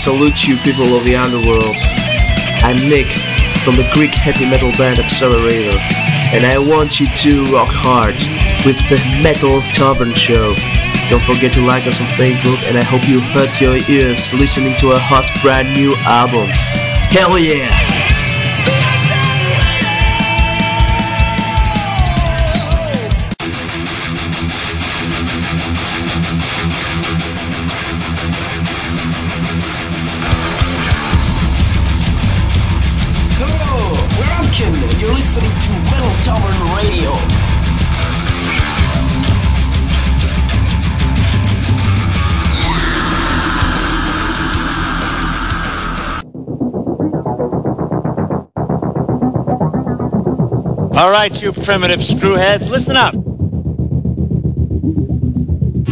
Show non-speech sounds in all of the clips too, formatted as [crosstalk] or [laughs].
salute you people of the underworld. I'm Nick from the Greek heavy metal band Accelerator, and I want you to rock hard with the Metal Tavern Show. Don't forget to like us on Facebook, and I hope you hurt your ears listening to a hot brand new album. Hell yeah! All right, you primitive screwheads, listen up.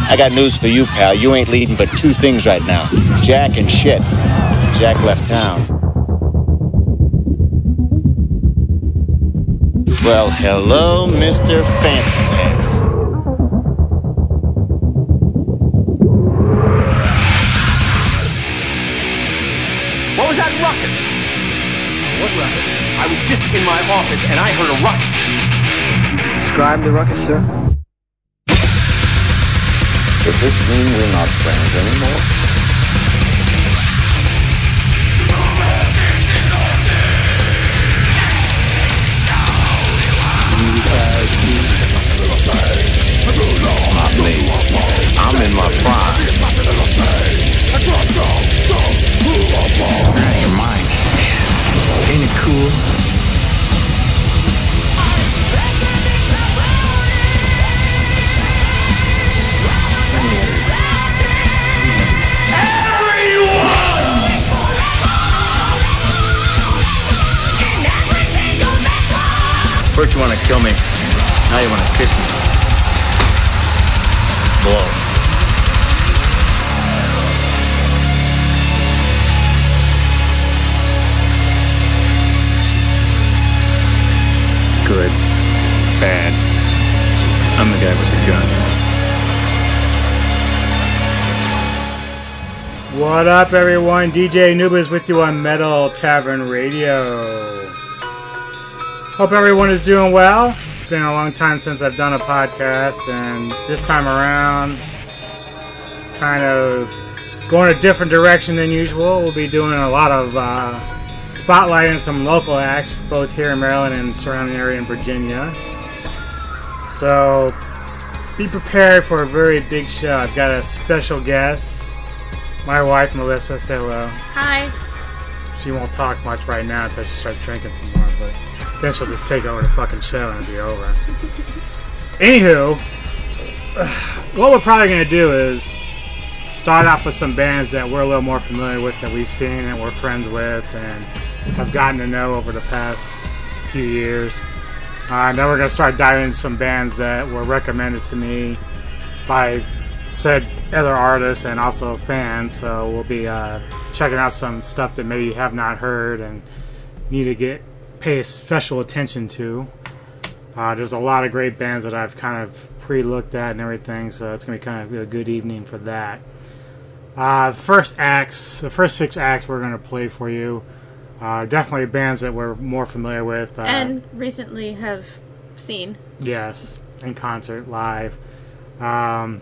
I got news for you, pal. You ain't leading but two things right now Jack and shit. Jack left town. Well, hello, Mr. Fancy Pants. Just in my office and I heard a ruckus. Describe the ruckus, sir. Does this mean we're not friends anymore? Kill me, now you want to kiss me. Blow. Good. Bad. I'm the guy with the gun. What up, everyone? DJ Anubis is with you on Metal Tavern Radio. Hope everyone is doing well. It's been a long time since I've done a podcast, and this time around, kind of going a different direction than usual. We'll be doing a lot of uh, spotlighting some local acts, both here in Maryland and surrounding area in Virginia. So be prepared for a very big show. I've got a special guest. My wife, Melissa, say hello. Hi. She won't talk much right now until she starts drinking some more, but then she'll just take over the fucking show and be over. Anywho, [sighs] what we're probably going to do is start off with some bands that we're a little more familiar with, that we've seen, and we're friends with, and have gotten to know over the past few years. Uh, then we're going to start diving into some bands that were recommended to me by said other artists and also fans. So we'll be uh, checking out some stuff that maybe you have not heard and need to get pay special attention to. Uh, there's a lot of great bands that I've kind of pre-looked at and everything, so it's gonna be kind of a good evening for that. Uh, first acts, the first six acts we're gonna play for you. Uh, definitely bands that we're more familiar with. Uh, and recently have seen. Yes, in concert, live. Um,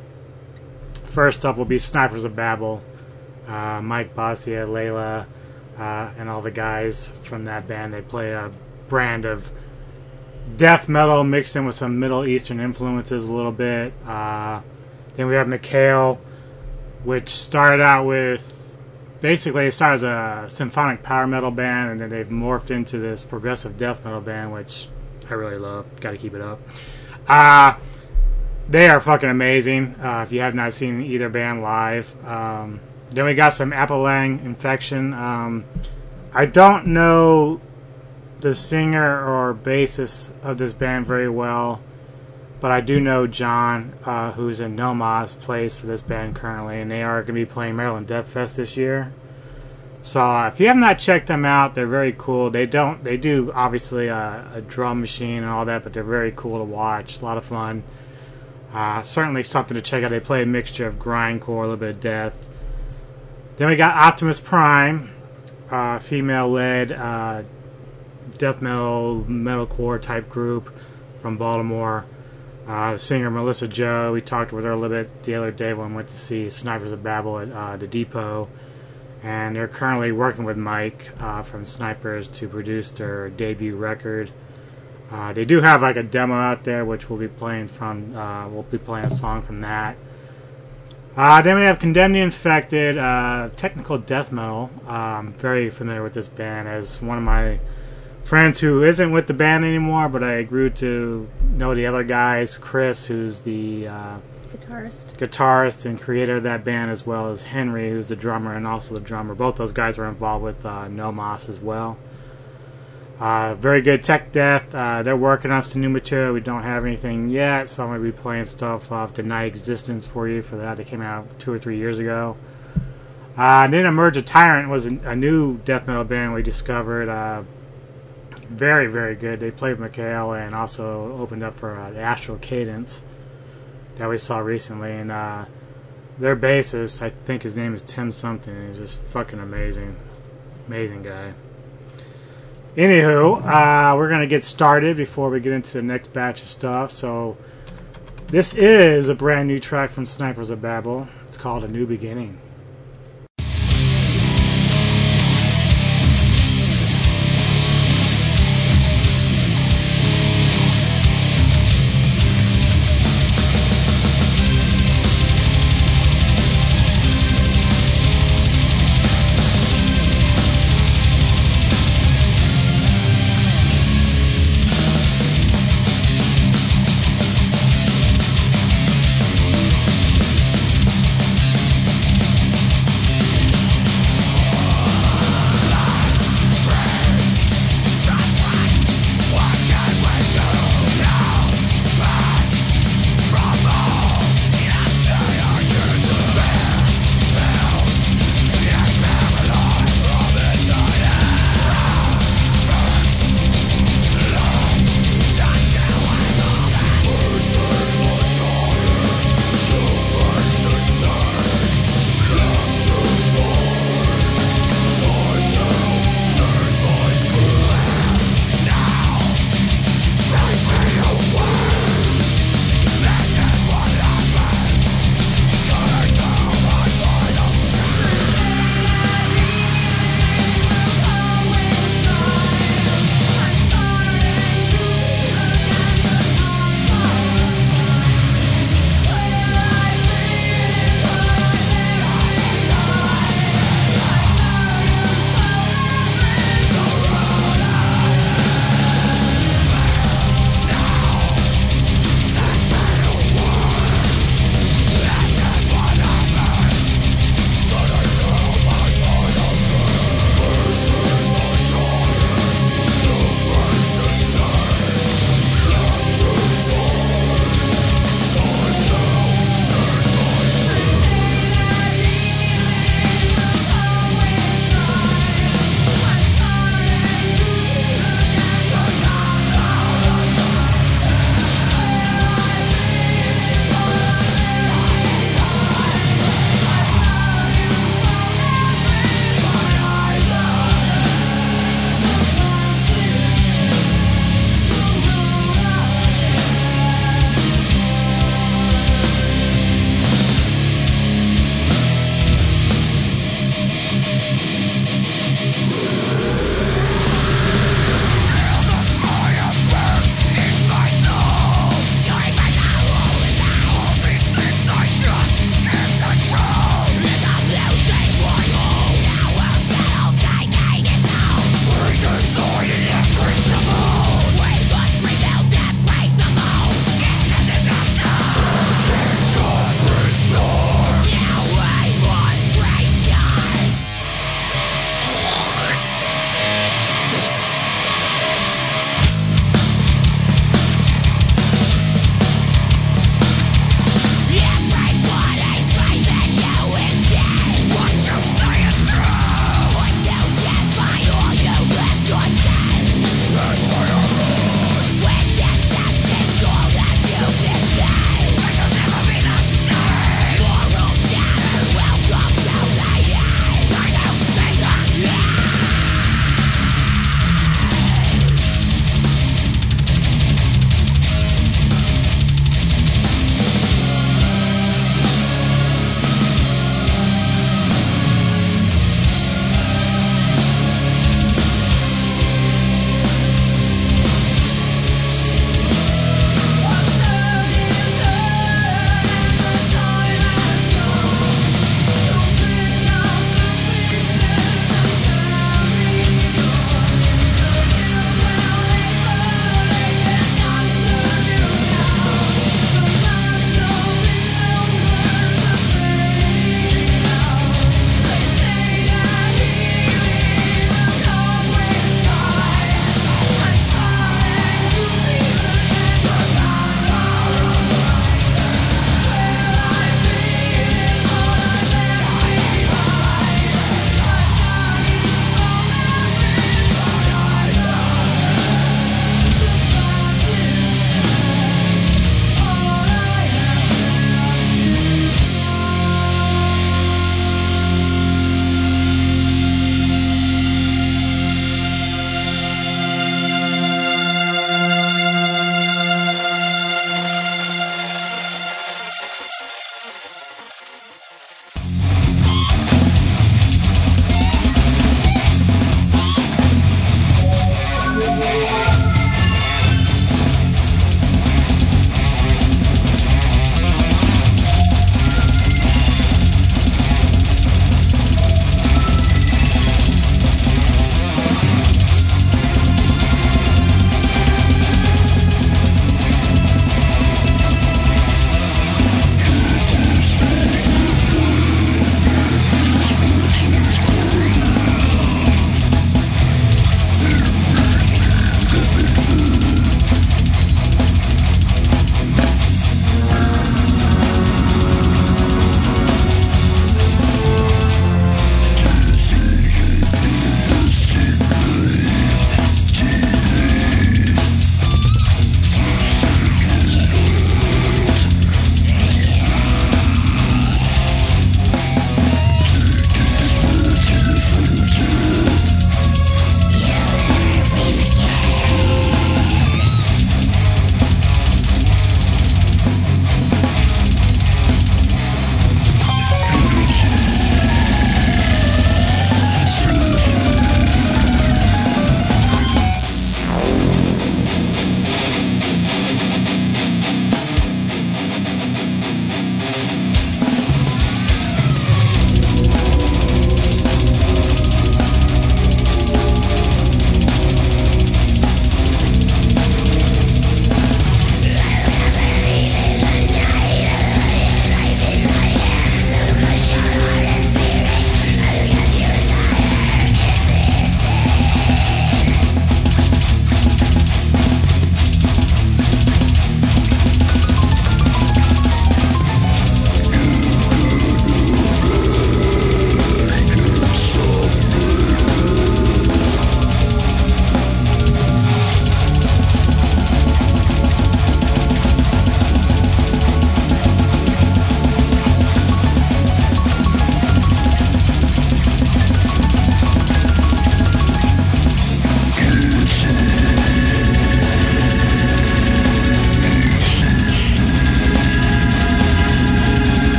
first up will be Snipers of Babel. Uh, Mike Bossia, Layla, uh, and all the guys from that band. They play a brand of death metal mixed in with some Middle Eastern influences a little bit. Uh, then we have Mikhail, which started out with basically it started as a symphonic power metal band, and then they've morphed into this progressive death metal band, which I really love. Got to keep it up. Uh, they are fucking amazing. Uh, if you have not seen either band live, um, then we got some Ampallang Infection. Um, I don't know the singer or bassist of this band very well, but I do know John, uh, who's in No/Mas, plays for this band currently, and they are going to be playing Maryland Death Fest this year. So uh, if you have not checked them out, they're very cool. They don't, they do obviously a, a drum machine and all that, but they're very cool to watch. A lot of fun. Uh, certainly something to check out. They play a mixture of grindcore, a little bit of death. Then we got Optimist Prime, uh, female-led uh, death metal, metalcore type group from Baltimore. Uh, singer Melissa Joe, we talked with her a little bit the other day when we went to see Snipers of Babel at uh, the Depot. And they're currently working with Mike uh, from Snipers to produce their debut record. Uh, they do have like a demo out there, which we'll be playing from. We'll be playing a song from that. Uh, then we have Condemned the Infected, uh, technical death metal. Um, very familiar with this band as one of my friends who isn't with the band anymore, but I grew to know the other guys. Chris, who's the uh, Guitarist. guitarist and creator of that band, as well as Henry, who's the drummer and also the drummer. Both those guys are involved with uh, No/Mas as well. Uh, very good tech death. Uh, they're working on some new material. We don't have anything yet, so I'm going to be playing stuff off Deny Existence for you for that. They came out two or three years ago. Uh, and then Emerge a Tyrant was a, new death metal band we discovered. Uh, very, very good. They played Mikhail and also opened up for uh, the Astral Cadence that we saw recently. And uh, their bassist, I think his name is Tim something. He's just fucking amazing. Amazing guy. Anywho, uh, we're going to get started before we get into the next batch of stuff. So, this is a brand new track from Snipers of Babel. It's called A New Beginning.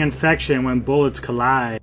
Infection when bullets collide.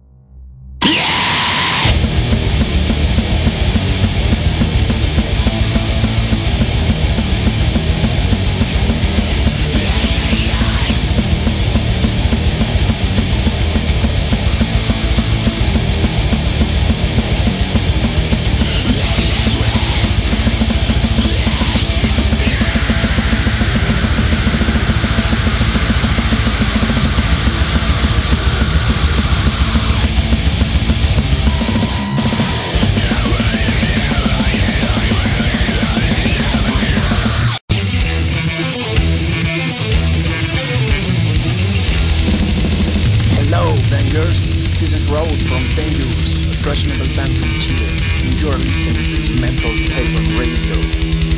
years, Seasons Road from Dangerous, a thrash metal band from Chile, and you are listening to Metal Tavern Radio.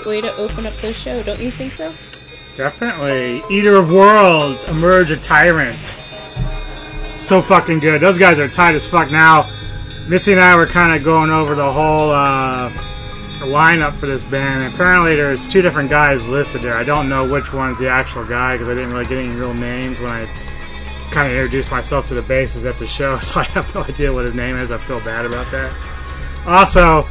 Great way to open up the show, don't you think so? Definitely. Eater of Worlds, Emerge a Tyrant. So fucking good. Those guys are tight as fuck now. Missy and I were kind of going over the whole uh, lineup for this band. Apparently, there's two different guys listed there. I don't know which one's the actual guy because I didn't really get any real names when I kind of introduced myself to the bases at the show, [laughs] so I have no idea what his name is. I feel bad about that. Also,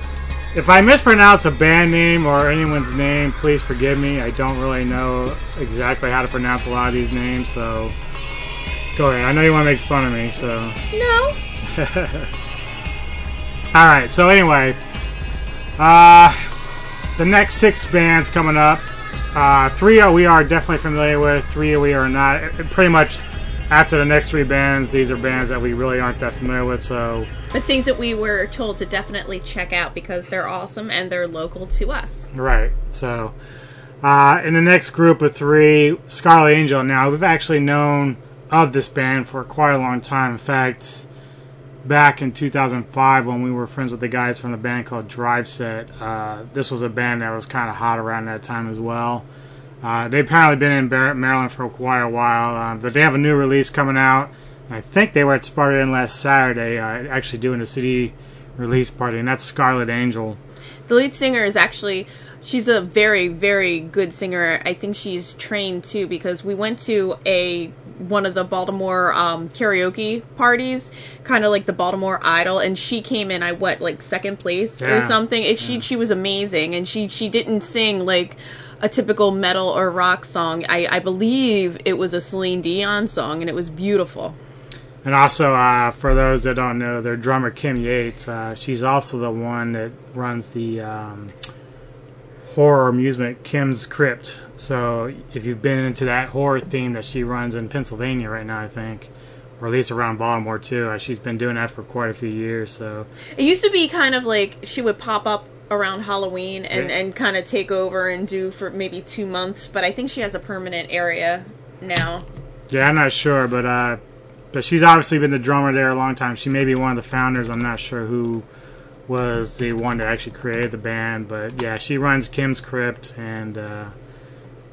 if I mispronounce a band name or anyone's name, please forgive me. I don't really know exactly how to pronounce a lot of these names, so go ahead. I know you want to make fun of me, so. No. [laughs] All right. So anyway, uh, the next six bands coming up. Uh, three we are definitely familiar with. Three we are not. Pretty much after the next three bands, these are bands that we really aren't that familiar with. So But things that we were told to definitely check out because they're awesome and they're local to us. Right. So, uh, in the next group of three, Scarlet Angel. Now, we've actually known of this band for quite a long time. In fact, back in 2005, when we were friends with the guys from the band called Drive Set, uh, this was a band that was kind of hot around that time as well. Uh, they've apparently been in Bar- Maryland for quite a while, uh, but they have a new release coming out. I think they were at Sparta Inn last Saturday, uh, actually doing a CD release party, and that's Scarlet Angel. The lead singer is actually she's a very very good singer. I think she's trained too because we went to a one of the Baltimore um, karaoke parties, kind of like the Baltimore Idol, and she came in. I what like second place or something. It, she she was amazing, and she she didn't sing like a typical metal or rock song. I I believe it was a Celine Dion song, and it was beautiful. And also, uh, for those that don't know, their drummer Kim Yates, uh, she's also the one that runs the um, horror amusement Kim's Crypt. So if you've been into that horror theme that she runs in Pennsylvania right now, I think, or at least around Baltimore too, uh, she's been doing that for quite a few years. So It used to be kind of like she would pop up around Halloween and, Yeah. and kind of take over and do for maybe two months, but I think she has a permanent area now. yeah, I'm not sure, but uh, but she's obviously been the drummer there a long time. She may be one of the founders. I'm not sure who was the one that actually created the band, but yeah, she runs Kim's Crypt, and uh,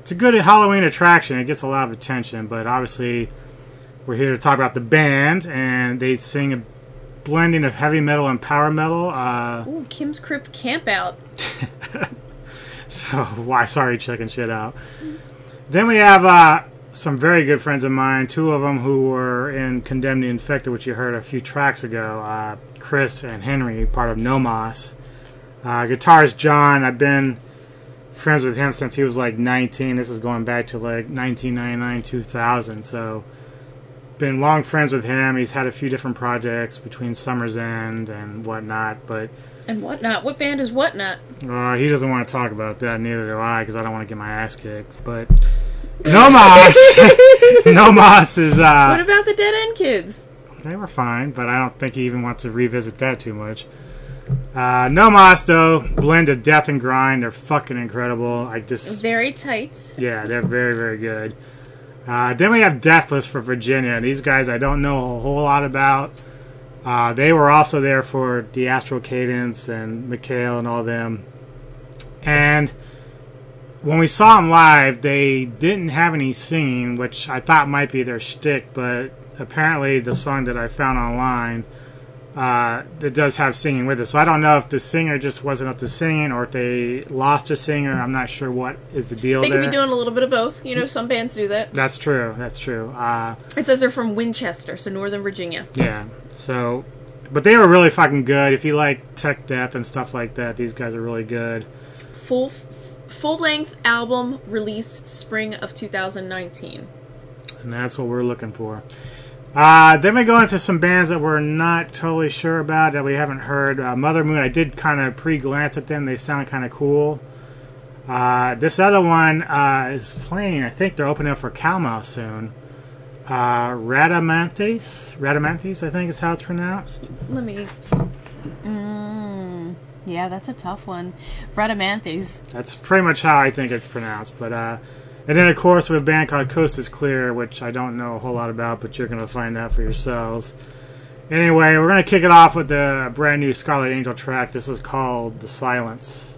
it's a good Halloween attraction. It gets a lot of attention, but obviously, we're here to talk about the band, and they sing a blending of heavy metal and power metal. Uh, Ooh, Kim's Crypt Campout. [laughs] so why? Sorry, checking shit out. Then we have uh, some very good friends of mine. Two of them who were in Condemned the Infected, which you heard a few tracks ago. Uh, Chris and Henry, part of No/Mas. Uh, guitarist John. I've been friends with him since he was like 19. This is going back to like 1999, 2000. So been long friends with him. He's had a few different projects between Summer's End and whatnot, but And whatnot. What band is whatnot? uh, he doesn't want to talk about that. Neither do I, because I don't want to get my ass kicked. But No/Mas, [laughs] No/Mas is Uh, What about the Dead End Kids? they were fine, but I don't think he even wants to revisit that too much. Uh, No/Mas though, blend of death and grind. They're fucking incredible. I just Very tight. yeah, they're very very good. Uh, then we have Deathless for Virginia. These guys I don't know a whole lot about. Uh, they were also there for the Astral Cadence and Mikhail and all them. And when we saw them live, they didn't have any singing, which I thought might be their shtick, but apparently the song that I found online uh, it does have singing with it. So I don't know if the singer just wasn't up to singing or if they lost a singer. I'm not sure what is the deal They there. could be doing a little bit of both. You know, some bands do that. That's true. That's true. Uh, It says they're from Winchester, so Northern Virginia. yeah. So, but they were really fucking good. If you like tech death and stuff like that, these guys are really good. Full full length album release spring of 2019. and that's what we're looking for. Uh, then we go into some bands that we're not totally sure about that we haven't heard. Uh, Mother Moon, I did kind of pre-glance at them. They sound kind of cool. Uh, this other one uh, is playing. I think they're opening up for Calma soon. Uh, Radamanthys, Radamanthys, I think is how it's pronounced. Let me. Mm, yeah, that's a tough one. Rhodamanthes. That's pretty much how I think it's pronounced. But uh, and then of course we have a band called Coast is Clear, which I don't know a whole lot about, but you're gonna find out for yourselves. Anyway, we're gonna kick it off with the brand new Scarlet Angel track. This is called "The Silence."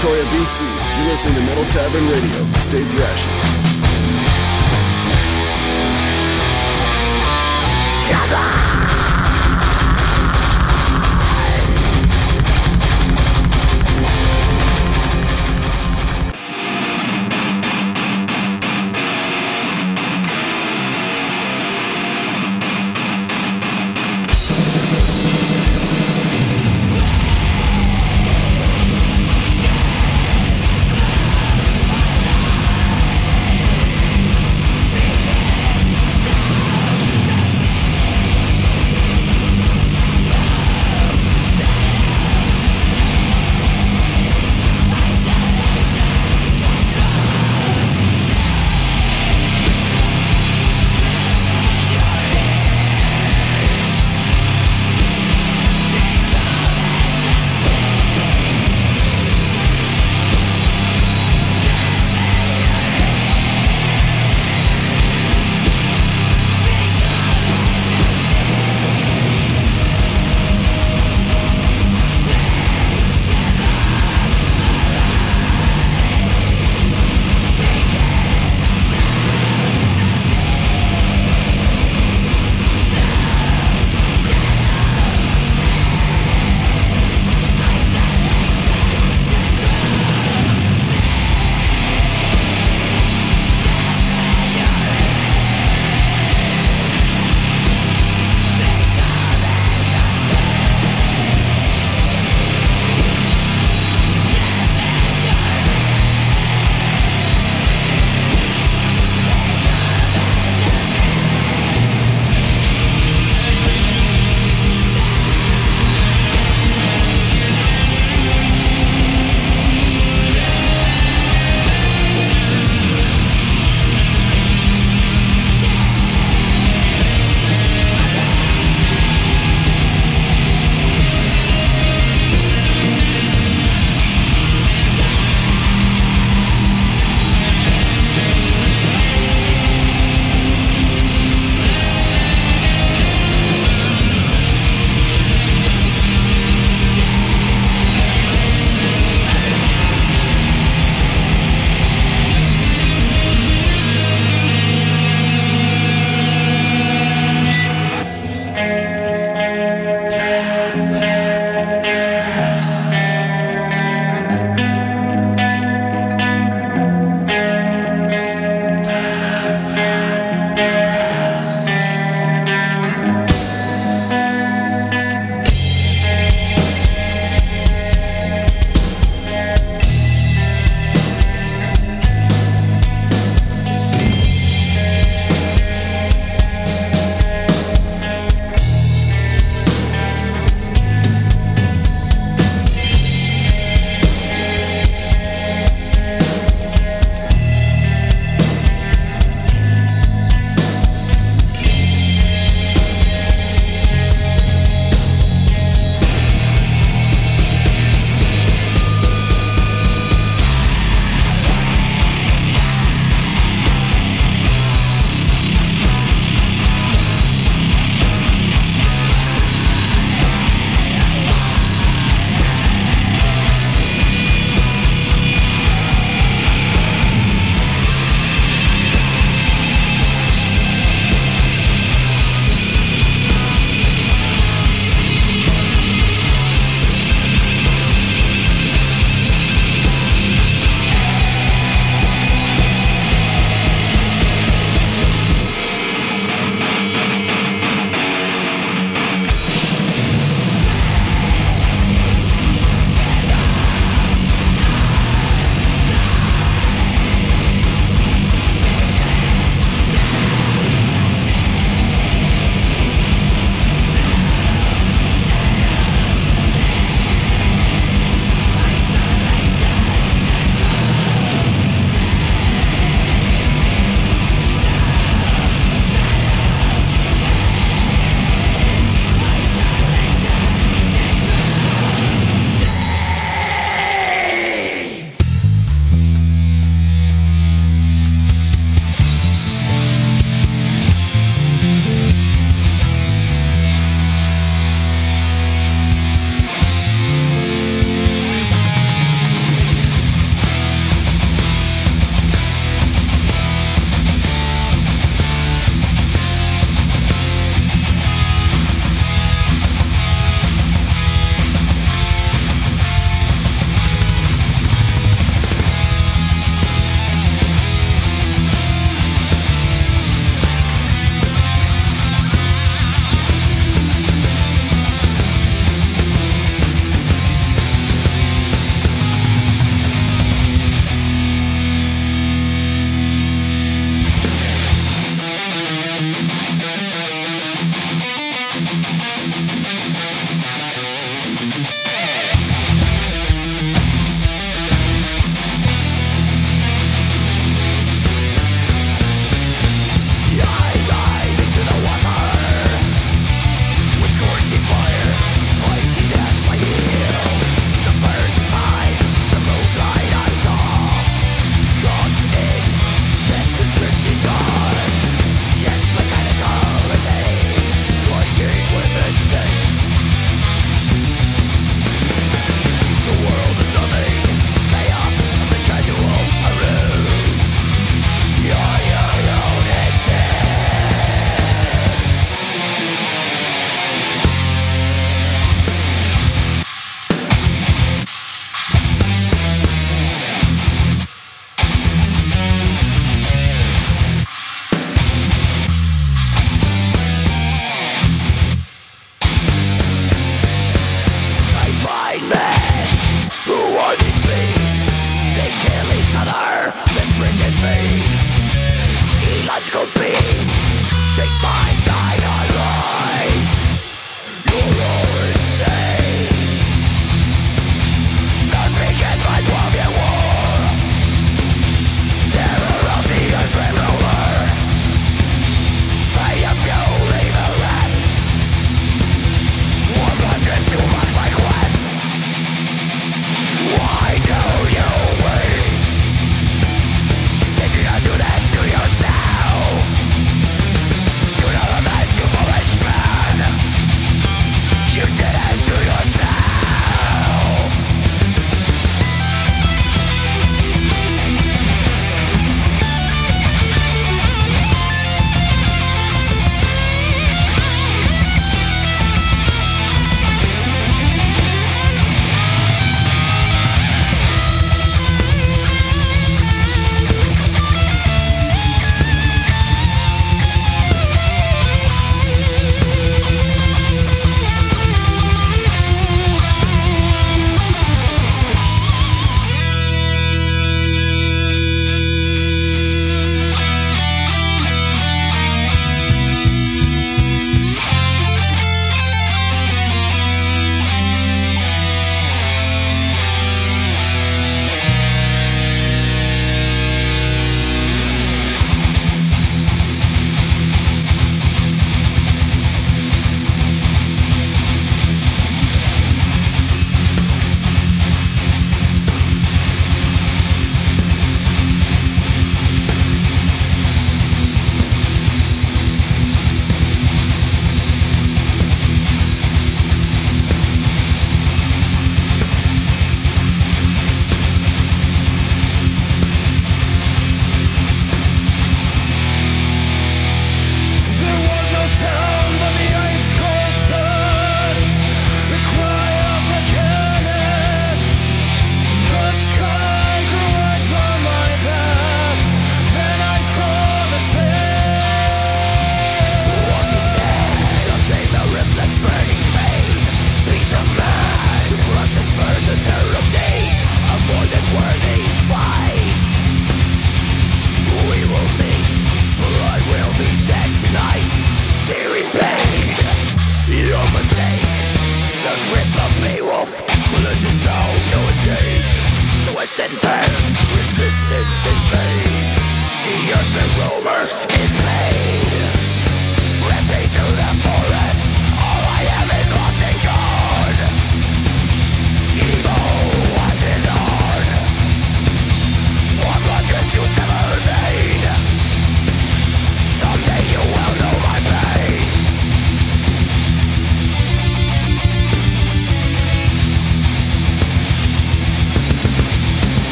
Victoria, BC. You're listening to Metal Tavern Radio. Stay thrashing.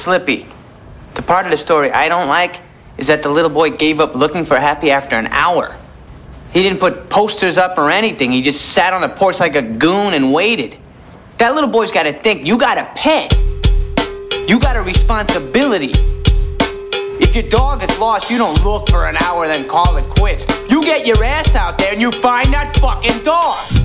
Slippy. The part of the story I don't like is that the little boy gave up looking for Happy after an hour. He didn't put posters up or anything. He just sat on the porch like a goon and waited. That little boy's got to think. You got a pet. You got a responsibility. If your dog is lost, you don't look for an hour, then call it quits. You get your ass out there and you find that fucking dog.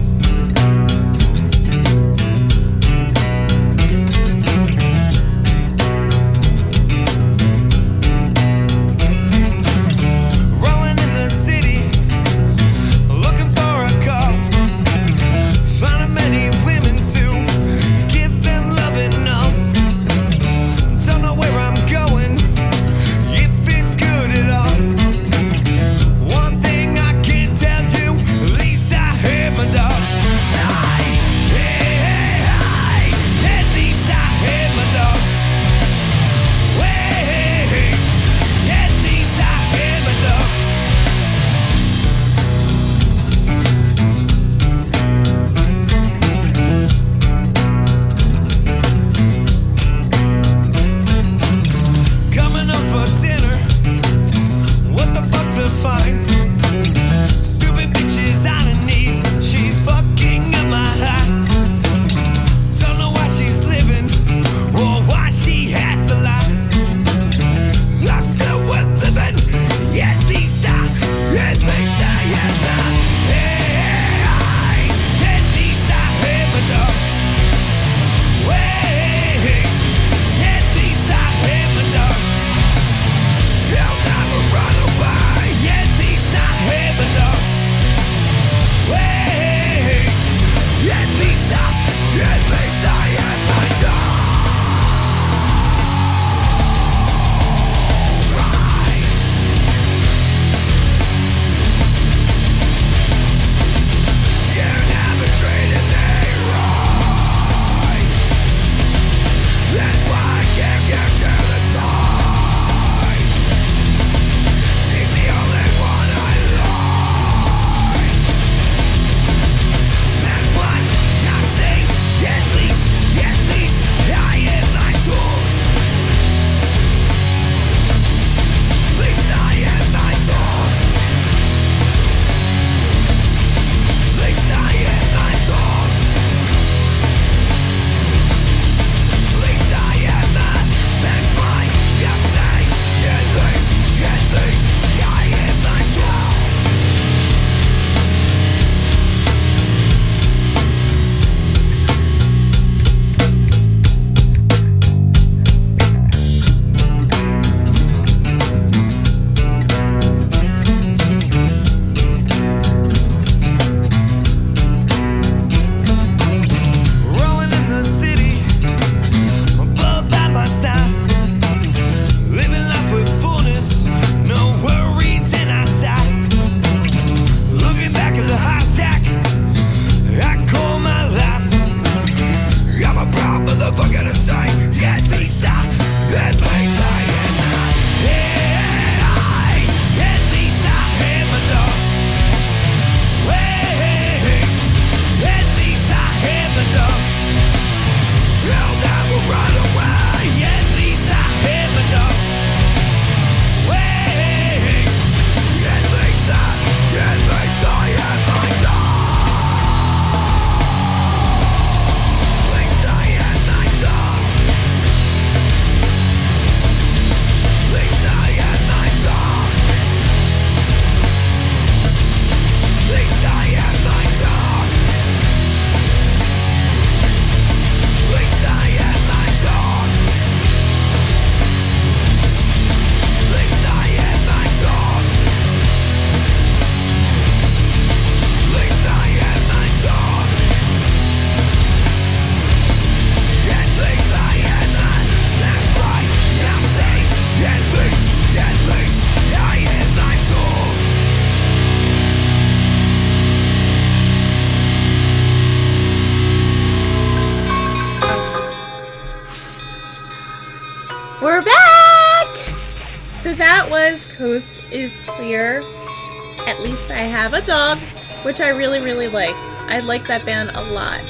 which I really, really like. I like that band a lot.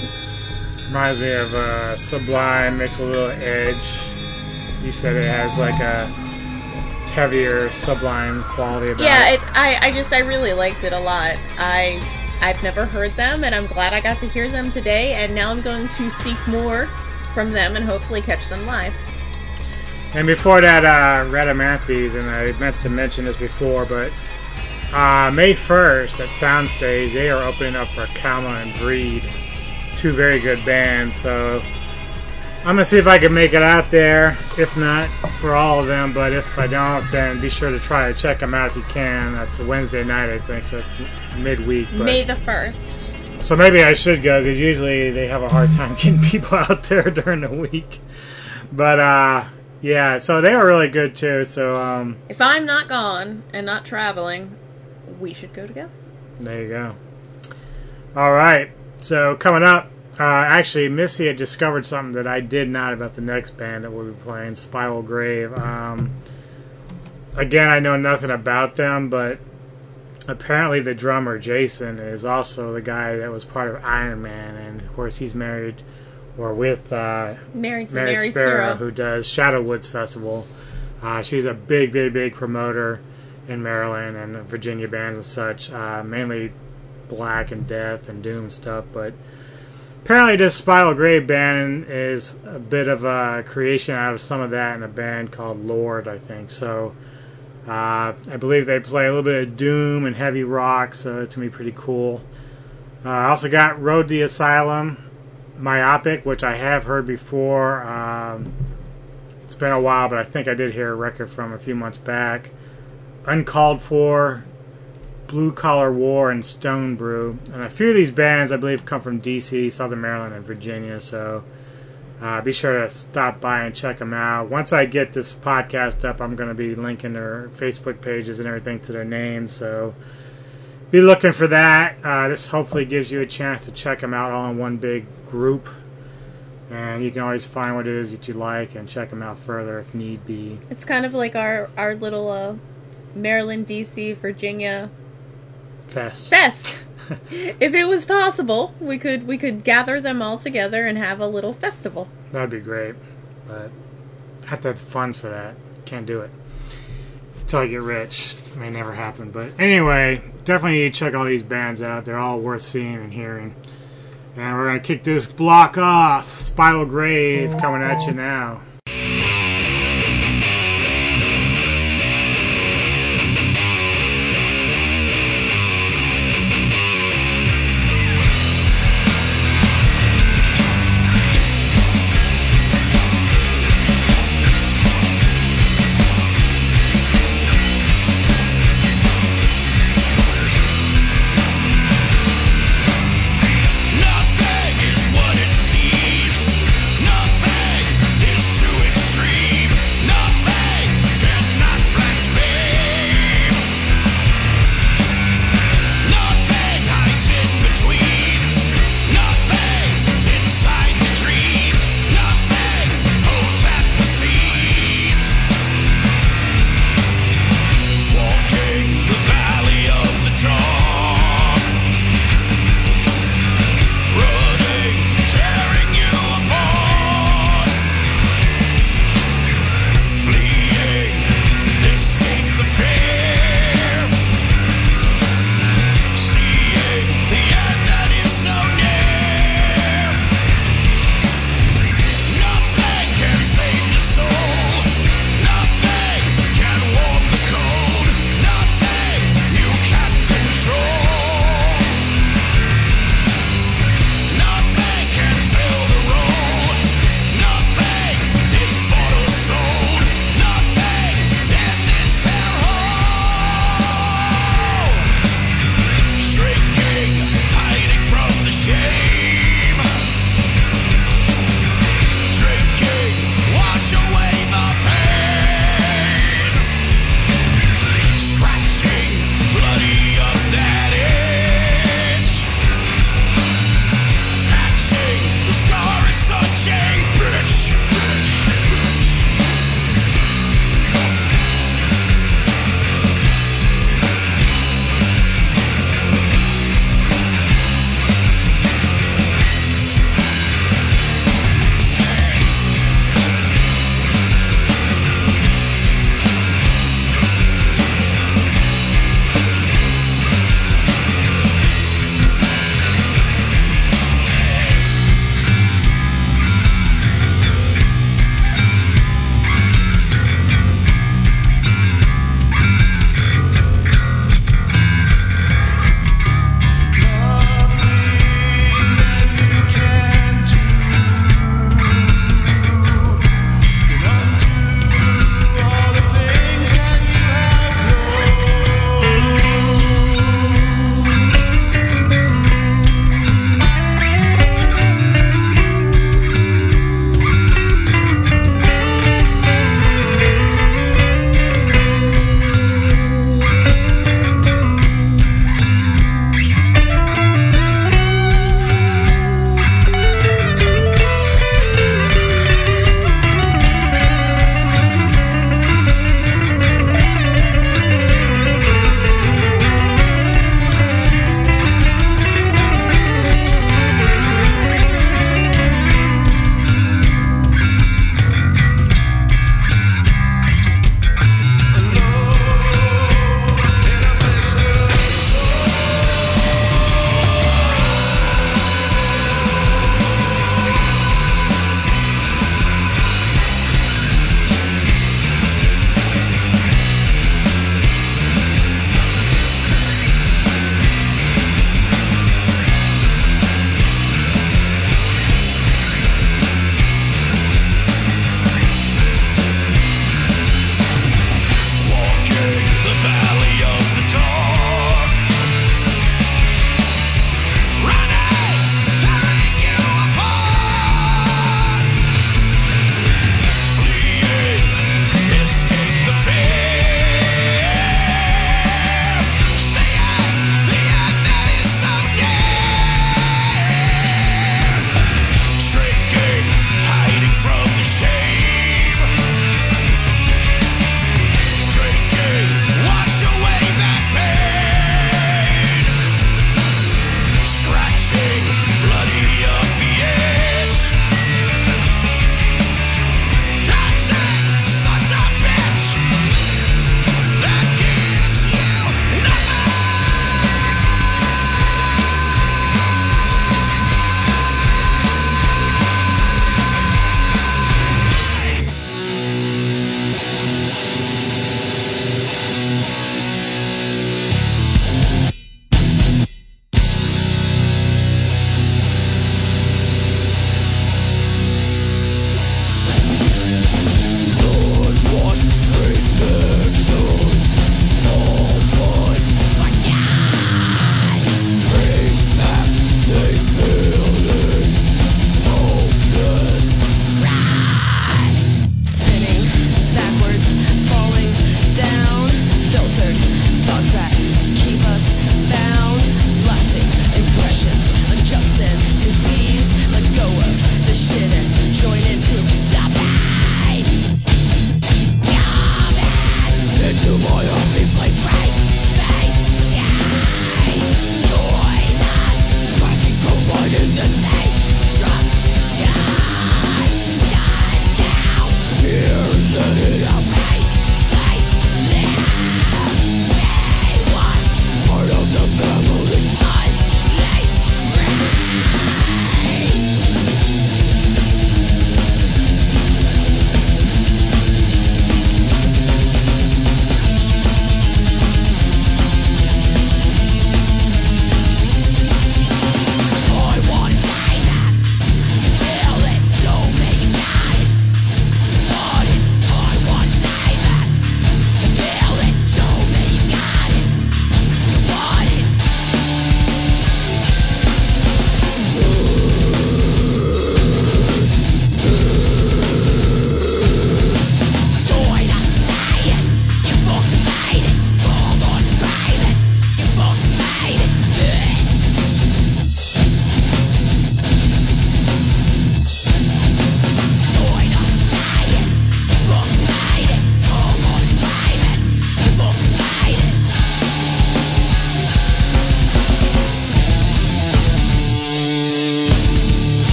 Reminds me of uh, Sublime mixed with a little edge. You said it has like a heavier Sublime quality about yeah, it. Yeah, I, I just I really liked it a lot. I I've never heard them, and I'm glad I got to hear them today. And now I'm going to seek more from them and hopefully catch them live. And before that, uh, Radamanthys, and I meant to mention this before, but uh, May 1st at Soundstage, they are opening up for Kama and Breed, two very good bands. So I'm gonna see if I can make it out there. If not, for all of them, but if I don't, then be sure to try to check them out if you can. That's a Wednesday night, I think, so it's midweek. But May the first. so maybe I should go because usually they have a hard time [laughs] getting people out there during the week. But uh, yeah, so they were really good too. So um, If I'm not gone and not traveling, we should go together. there you go. All right, so coming up, uh, actually, Missy had discovered something that I did not about the next band that we'll be playing, Spiral Grave. Um, again, I know nothing about them, but apparently the drummer Jason is also the guy that was part of Iron Man, and of course he's married or with uh, Married Mary, Mary Sparrow, Sparrow. who does Shadow Woods Festival. Uh, she's a big, big, big promoter in Maryland and Virginia bands and such, uh, mainly Black and Death and Doom stuff. But apparently, this Spiral Grave band is a bit of a creation out of some of that in a band called Lord, I think. So uh, I believe they play a little bit of Doom and heavy rock, so it's gonna be pretty cool. Uh, I also got Flood the Asylum, Myopic, which I have heard before. Um, it's been a while, but I think I did hear a record from a few months back. Uncalled4, Blue Collar War, and Stone Brew. And a few of these bands, I believe, come from DC, Southern Maryland, and Virginia. So uh, be sure to stop by and check them out. Once I get this podcast up, I'm going to be linking their Facebook pages and everything to their names. So be looking for that. Uh, this hopefully gives you a chance to check them out all in one big group. And you can always find what it is that you like and check them out further if need be. It's kind of like our our little uh, Maryland, D.C., Virginia Fest. fest. [laughs] if it was possible, we could we could gather them all together and have a little festival. That'd be great. But I have to have funds for that. Can't do it. Until I get rich. It may never happen. But anyway, definitely need to check all these bands out. They're all worth seeing and hearing. And we're going to kick this block off. Spiral Grave coming at you now.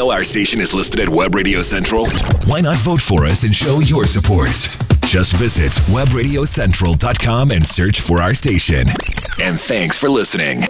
Know our station is listed at Web Radio Central? Why not vote for us and show your support? Just visit webradiocentral.com and search for our station. And thanks for listening.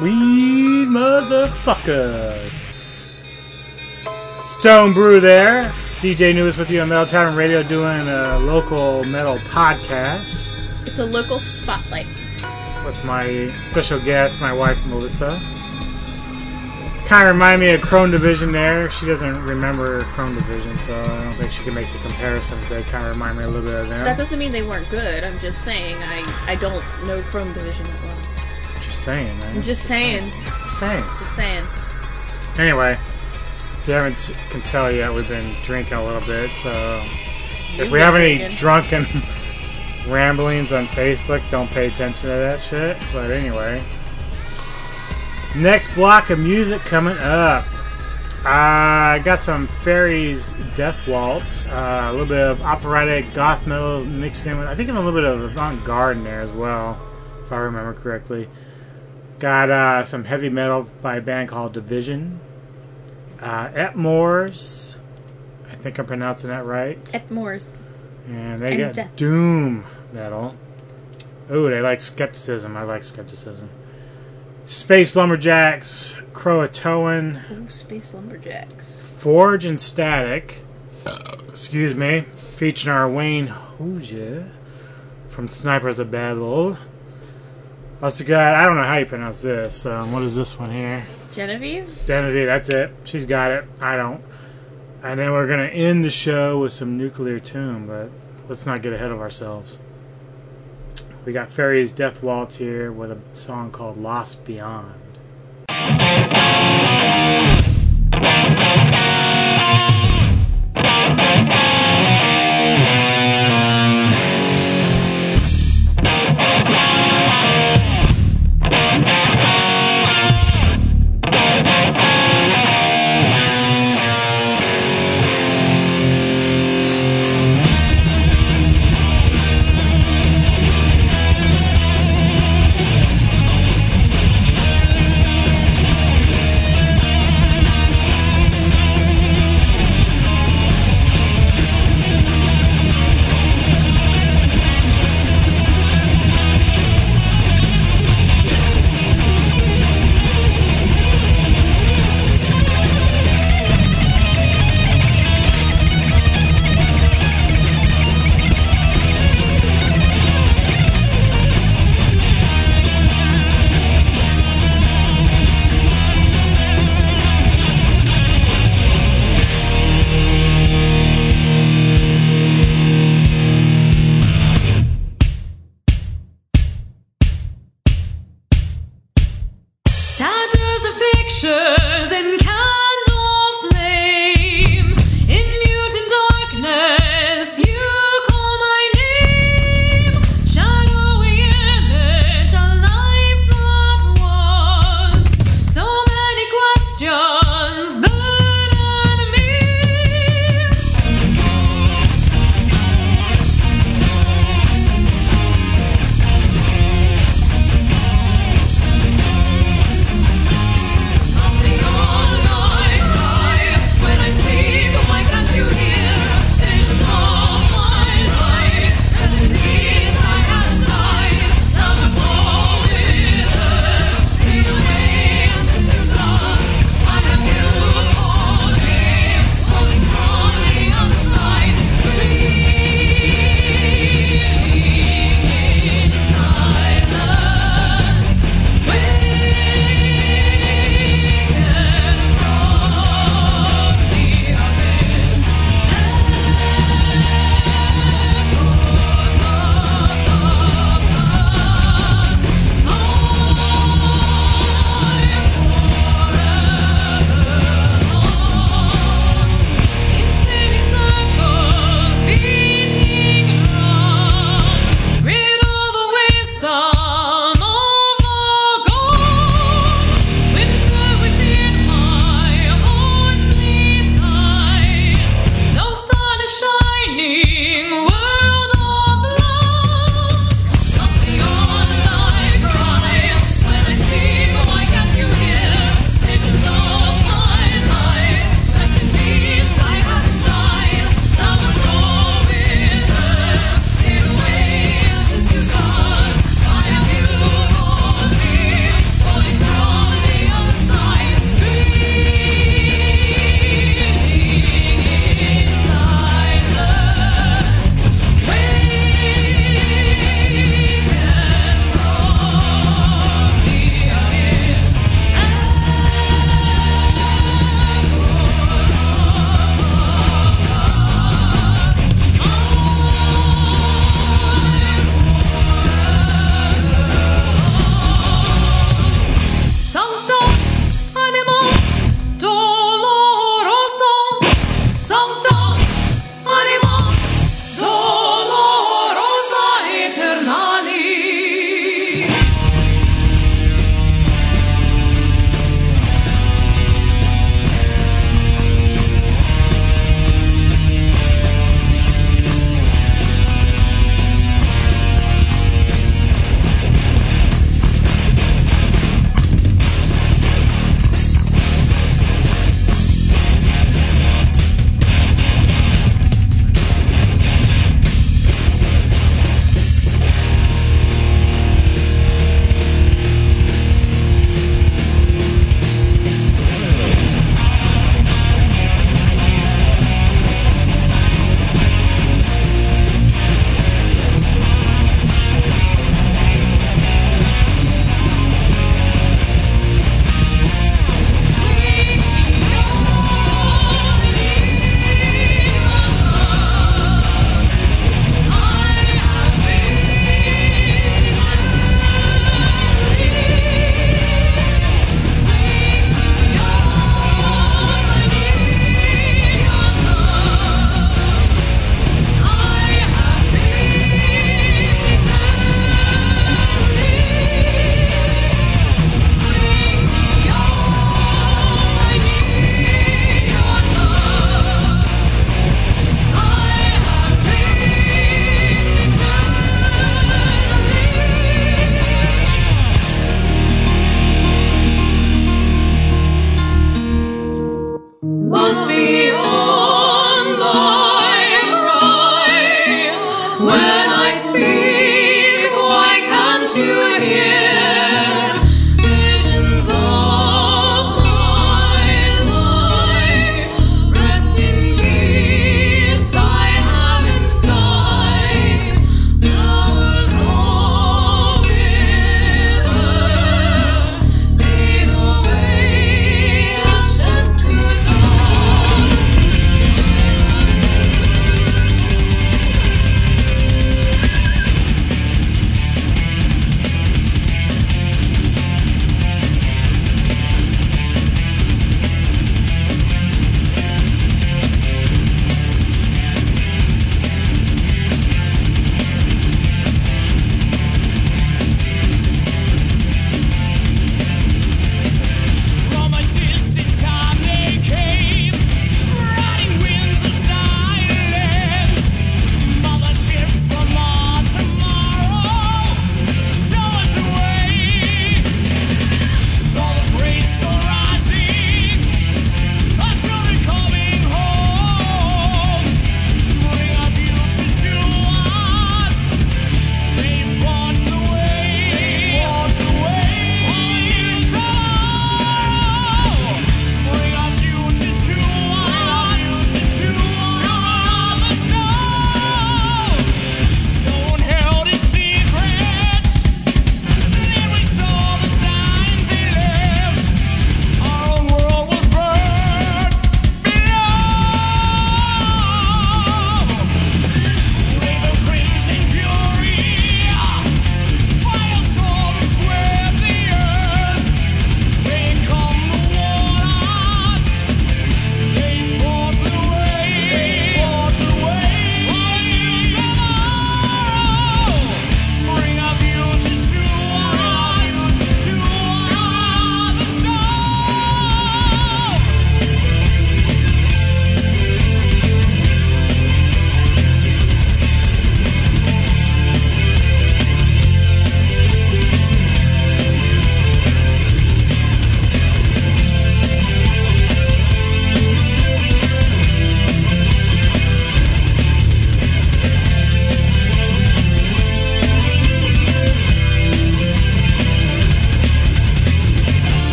Weed, motherfuckers. Stone Brew there. DJ Anubis with you on Metal Tavern Radio doing a local metal podcast It's a local spotlight. with my special guest, my wife Melissa. Kind of remind me of Chrome Division there. She doesn't remember Chrome Division, so I don't think she can make the comparisons. They kind of remind me a little bit of them. That doesn't mean they weren't good. I'm just saying I, I don't know Chrome Division that well. Just saying, man. I'm just saying. Just saying. Just saying. Anyway, if you haven't can tell yet, we've been drinking a little bit. So if You've we have any drunken [laughs] ramblings on Facebook, don't pay attention to that shit. But anyway, next block of music coming up. Uh, I got some Fairies Death Waltz, uh, a little bit of operatic goth metal mixed in with, I think, a little bit of avant garde in there as well, if I remember correctly. Got uh, some heavy metal by a band called Division. Uh, Et Mors, I think I'm pronouncing that right. Et Mors. And they And got Death. Doom metal. Ooh, they like skepticism. I like skepticism. Space Lumberjacks, Croatoan, Ooh, Space Lumberjacks. Forged in Static. Excuse me. Featuring our Wayne Hoja from Snipers of Babel. Also got, I don't know how you pronounce this. Um, what is this one here? Genevieve? Genevieve, that's it. She's got it. I don't. And then we're going to end the show with some Nuclear Tomb, but let's not get ahead of ourselves. We got Fairies Death Waltz here with a song called Lost Beyond.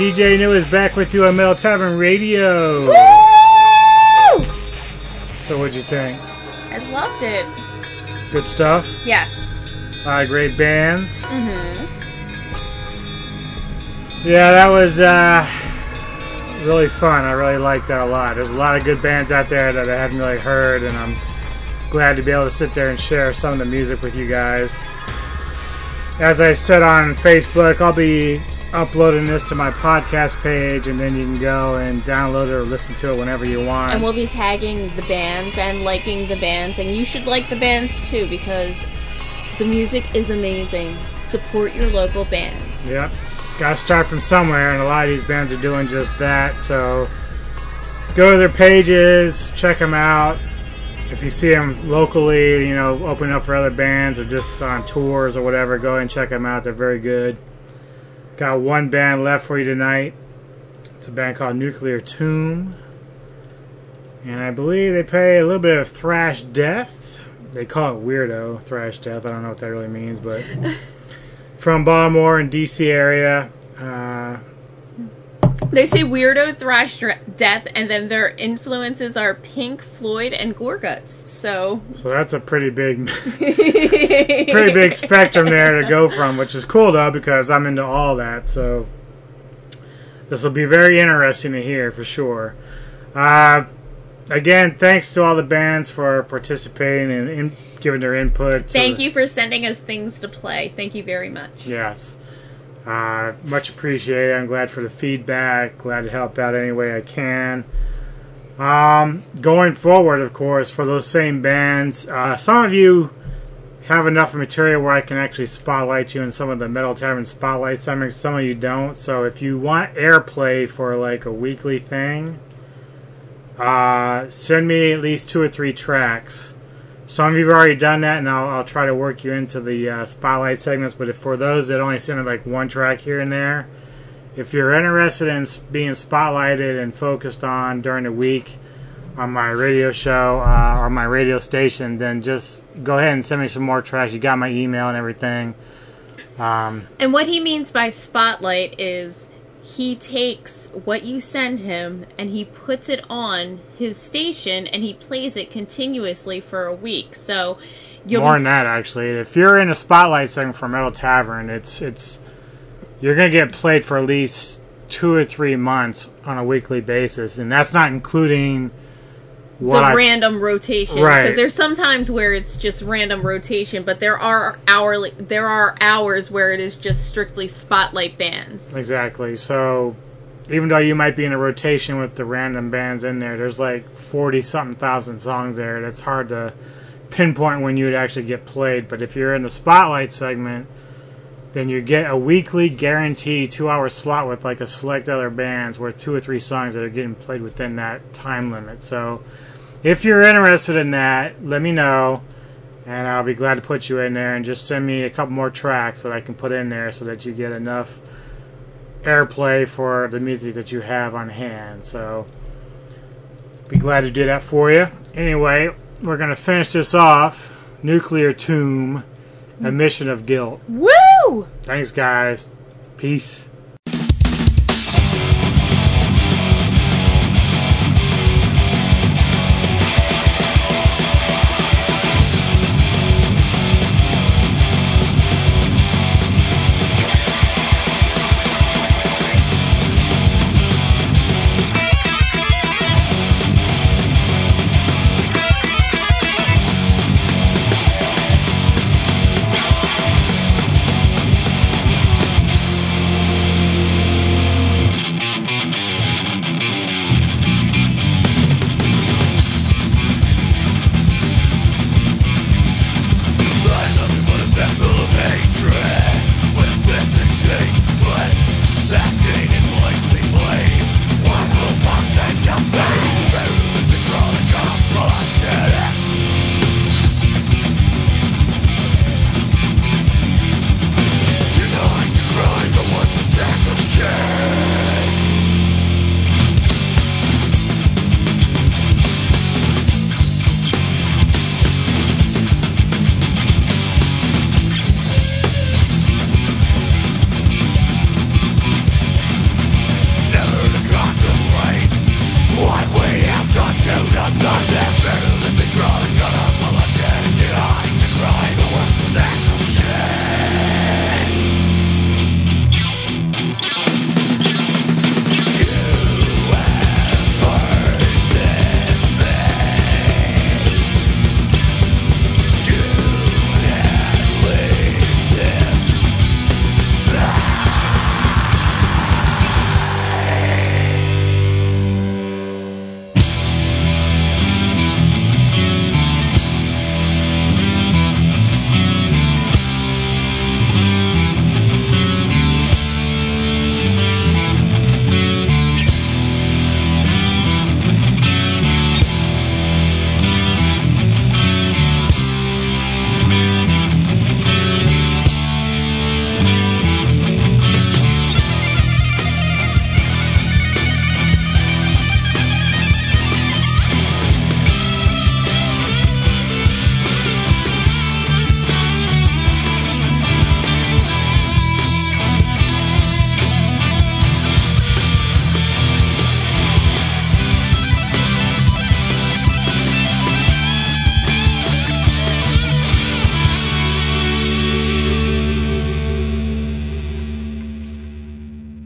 DJ Anubis back with you on Metal Tavern Radio. Woo! So, what'd you think? I loved it. Good stuff. Yes. A lot of great bands. Mm-hmm. Yeah, that was uh, really fun. I really liked that a lot. There's a lot of good bands out there that I hadn't really heard, and I'm glad to be able to sit there and share some of the music with you guys. As I said on Facebook, I'll be uploading this to my podcast page, and then you can go and download it or listen to it whenever you want. And we'll be tagging the bands and liking the bands, and you should like the bands too because the music is amazing. Support your local bands. Yep. Got to start from somewhere, and a lot of these bands are doing just that. So go to their pages, check them out. If you see them locally, you know, open up for other bands or just on tours or whatever, go and check them out. They're very good. Got one band left for you tonight. It's a band called Nuclear Tomb. And I believe they play a little bit of thrash death. They call it weirdo thrash death. I don't know what that really means, but [laughs] from Baltimore and DC area. Uh, They say weirdo thrash death, and then their influences are Pink Floyd and Gorguts. So so that's a pretty big, [laughs] pretty big spectrum there to go from, which is cool though because I'm into all that. So this will be very interesting to hear for sure. Uh, again, thanks to all the bands for participating and in, giving their input. Thank the- you for sending us things to play. Thank you very much. Yes. Uh, much appreciated. I'm glad for the feedback. Glad to help out any way I can. Um, going forward, of course, for those same bands, uh, some of you have enough material where I can actually spotlight you in some of the Metal Tavern Spotlight segments. Some of you don't. So if you want airplay for like a weekly thing, uh, send me at least two or three tracks. Some of you have already done that, and I'll, I'll try to work you into the uh, spotlight segments. But for those that only send like one track here and there, if you're interested in being spotlighted and focused on during the week on my radio show uh, or my radio station, then just go ahead and send me some more tracks. You got my email and everything. Um, And what he means by spotlight is he takes what you send him and he puts it on his station and he plays it continuously for a week. So you'll more be than that, actually. If you're in a spotlight segment for Metal Tavern, it's it's you're gonna get played for at least two or three months on a weekly basis, and that's not including what the I random rotation Right. because there's sometimes where it's just random rotation but there are hourly there are hours where it is just strictly spotlight bands exactly. So even though you might be in a rotation with the random bands in there, there's like forty something thousand songs there. That's hard to pinpoint when you would actually get played. But if you're in the spotlight segment, then you get a weekly guaranteed two hour slot with like a select other bands where two or three songs that are getting played within that time limit. So if you're interested in that, let me know and I'll be glad to put you in there and just send me a couple more tracks that I can put in there so that you get enough airplay for the music that you have on hand. So be glad to do that for you. Anyway, we're going to finish this off. Nuclear Tomb, Admission of Guilt. woo Thanks, guys. Peace.